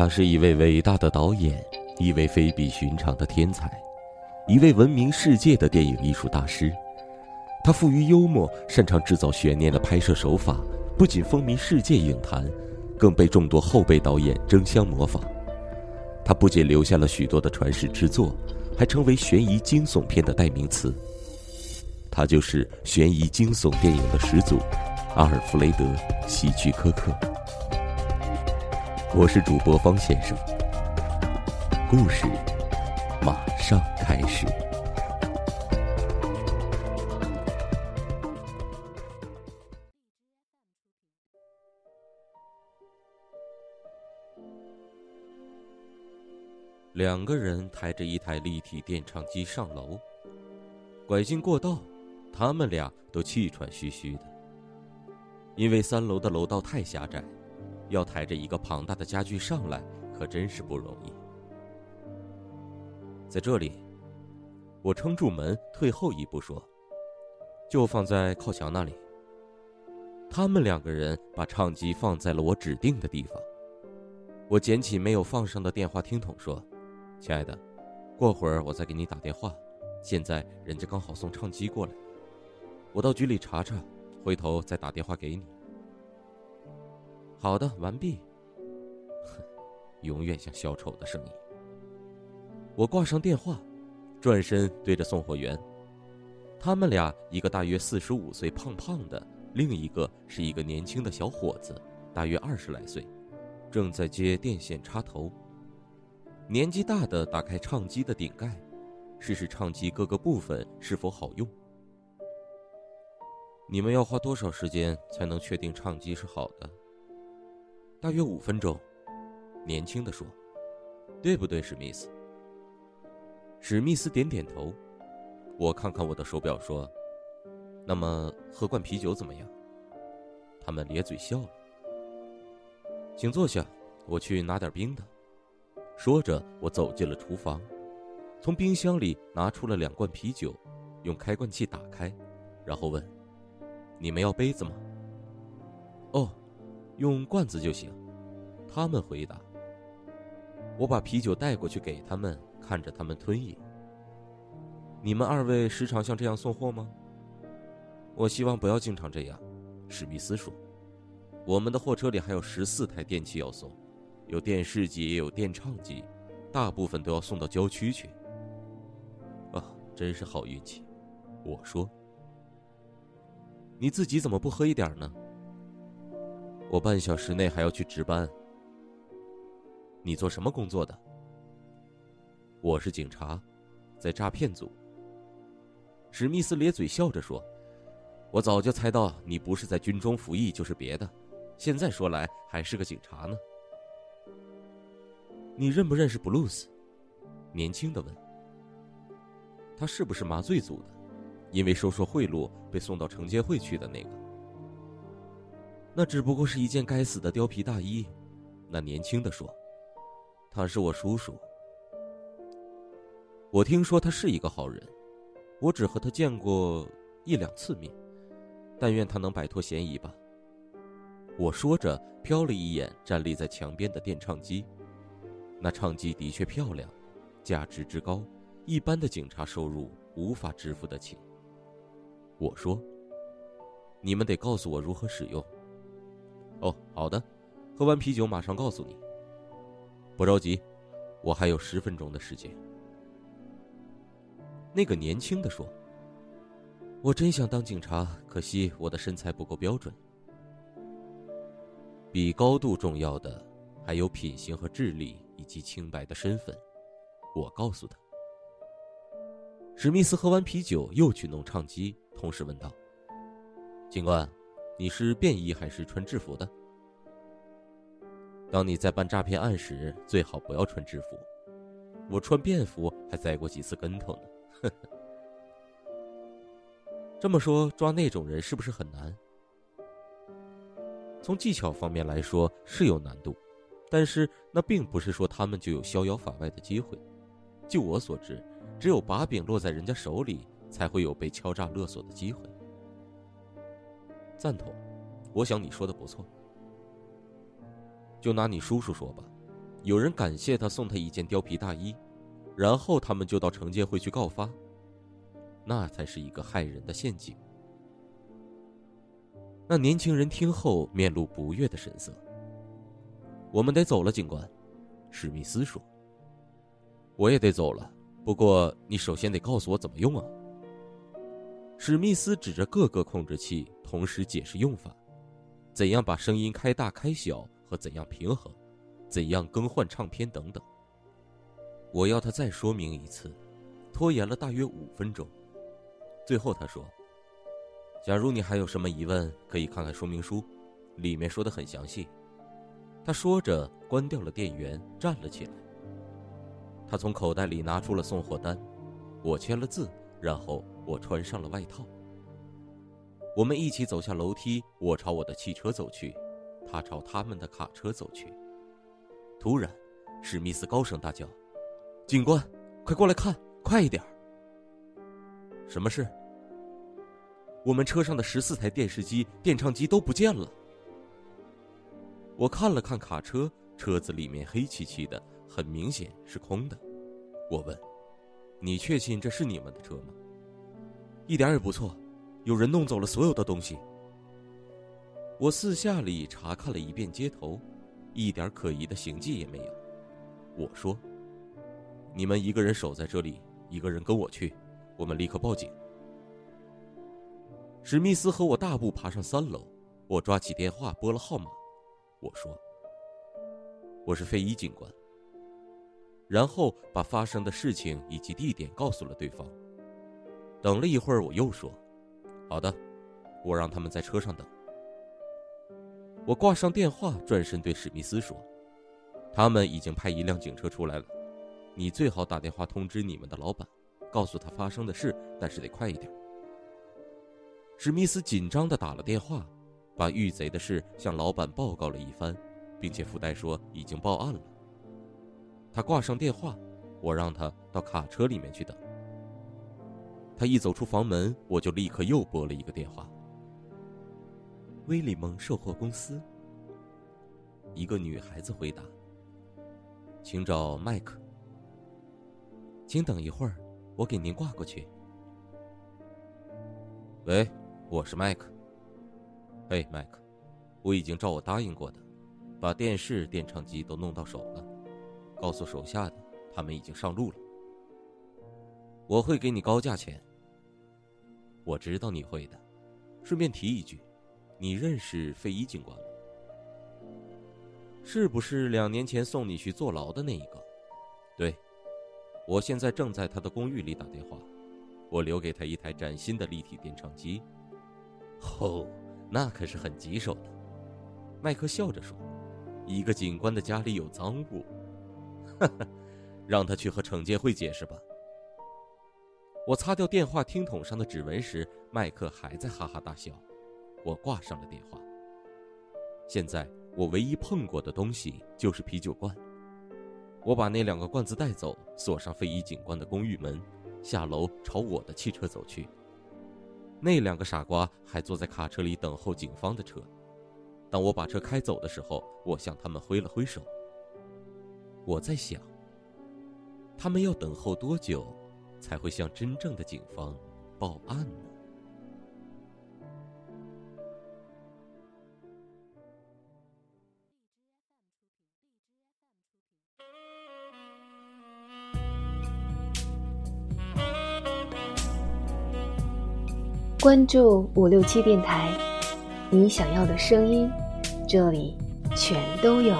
他是一位伟大的导演，一位非比寻常的天才，一位闻名世界的电影艺术大师。他富于幽默，擅长制造悬念的拍摄手法，不仅风靡世界影坛，更被众多后辈导演争相模仿。他不仅留下了许多的传世之作，还成为悬疑惊悚片的代名词。他就是悬疑惊悚电影的始祖，阿尔弗雷德·希区柯克。我是主播方先生，故事马上开始。两个人抬着一台立体电唱机上楼，拐进过道，他们俩都气喘吁吁的，因为三楼的楼道太狭窄，要抬着一个庞大的家具上来，可真是不容易。在这里，我撑住门，退后一步说：“就放在靠墙那里。”他们两个人把唱机放在了我指定的地方。我捡起没有放上的电话听筒说。亲爱的，过会儿我再给你打电话。现在人家刚好送唱机过来，我到局里查查，回头再打电话给你。好的，完毕。哼，永远像小丑的声音。我挂上电话，转身对着送货员。他们俩一个大约四十五岁，胖胖的；另一个是一个年轻的小伙子，大约二十来岁，正在接电线插头。年纪大的打开唱机的顶盖，试试唱机各个部分是否好用。你们要花多少时间才能确定唱机是好的？大约五分钟。年轻的说：“对不对，史密斯？”史密斯点点头。我看看我的手表说：“那么喝罐啤酒怎么样？”他们咧嘴笑了。请坐下，我去拿点冰的。说着，我走进了厨房，从冰箱里拿出了两罐啤酒，用开罐器打开，然后问：“你们要杯子吗？”“哦，用罐子就行。”他们回答。我把啤酒带过去给他们，看着他们吞饮。“你们二位时常像这样送货吗？”“我希望不要经常这样。”史密斯说。“我们的货车里还有十四台电器要送。”有电视机，也有电唱机，大部分都要送到郊区去。啊，真是好运气！我说。你自己怎么不喝一点呢？我半小时内还要去值班。你做什么工作的？我是警察，在诈骗组。史密斯咧嘴笑着说：“我早就猜到你不是在军中服役，就是别的。现在说来，还是个警察呢。”你认不认识布鲁斯？年轻的问。他是不是麻醉组的？因为收受贿赂被送到惩戒会去的那个？那只不过是一件该死的貂皮大衣。那年轻的说：“他是我叔叔。我听说他是一个好人，我只和他见过一两次面。但愿他能摆脱嫌疑吧。”我说着，瞟了一眼站立在墙边的电唱机。那唱机的确漂亮，价值之高，一般的警察收入无法支付得起。我说：“你们得告诉我如何使用。”哦，好的，喝完啤酒马上告诉你。不着急，我还有十分钟的时间。那个年轻的说：“我真想当警察，可惜我的身材不够标准。比高度重要的，还有品行和智力。”以及清白的身份，我告诉他。史密斯喝完啤酒，又去弄唱机，同时问道：“警官，你是便衣还是穿制服的？当你在办诈骗案时，最好不要穿制服。我穿便服还栽过几次跟头呢。”呵呵。这么说，抓那种人是不是很难？从技巧方面来说，是有难度。但是那并不是说他们就有逍遥法外的机会。就我所知，只有把柄落在人家手里，才会有被敲诈勒索的机会。赞同，我想你说的不错。就拿你叔叔说吧，有人感谢他送他一件貂皮大衣，然后他们就到城监会去告发。那才是一个害人的陷阱。那年轻人听后面露不悦的神色。我们得走了，警官，史密斯说。我也得走了，不过你首先得告诉我怎么用啊。史密斯指着各个控制器，同时解释用法：怎样把声音开大开小和怎样平衡，怎样更换唱片等等。我要他再说明一次，拖延了大约五分钟。最后他说：“假如你还有什么疑问，可以看看说明书，里面说的很详细。”他说着，关掉了电源，站了起来。他从口袋里拿出了送货单，我签了字，然后我穿上了外套。我们一起走下楼梯，我朝我的汽车走去，他朝他们的卡车走去。突然，史密斯高声大叫：“警官，快过来看，快一点！”什么事？我们车上的十四台电视机、电唱机都不见了。我看了看卡车，车子里面黑漆漆的，很明显是空的。我问：“你确信这是你们的车吗？”一点也不错，有人弄走了所有的东西。我四下里查看了一遍街头，一点可疑的行迹也没有。我说：“你们一个人守在这里，一个人跟我去，我们立刻报警。”史密斯和我大步爬上三楼，我抓起电话拨了号码。我说：“我是费伊警官。”然后把发生的事情以及地点告诉了对方。等了一会儿，我又说：“好的，我让他们在车上等。”我挂上电话，转身对史密斯说：“他们已经派一辆警车出来了，你最好打电话通知你们的老板，告诉他发生的事，但是得快一点。”史密斯紧张的打了电话。把遇贼的事向老板报告了一番，并且附带说已经报案了。他挂上电话，我让他到卡车里面去等。他一走出房门，我就立刻又拨了一个电话。威利蒙售货公司。一个女孩子回答：“请找麦克。”请等一会儿，我给您挂过去。喂，我是麦克。嘿，麦克，我已经照我答应过的，把电视、电唱机都弄到手了。告诉手下的，他们已经上路了。我会给你高价钱。我知道你会的。顺便提一句，你认识费伊警官吗？是不是两年前送你去坐牢的那一个？对，我现在正在他的公寓里打电话。我留给他一台崭新的立体电唱机。哦！那可是很棘手的，麦克笑着说：“一个警官的家里有赃物，哈哈，让他去和惩戒会解释吧。”我擦掉电话听筒上的指纹时，麦克还在哈哈大笑。我挂上了电话。现在我唯一碰过的东西就是啤酒罐。我把那两个罐子带走，锁上费伊警官的公寓门，下楼朝我的汽车走去。那两个傻瓜还坐在卡车里等候警方的车。当我把车开走的时候，我向他们挥了挥手。我在想，他们要等候多久，才会向真正的警方报案呢？关注五六七电台，你想要的声音，这里全都有。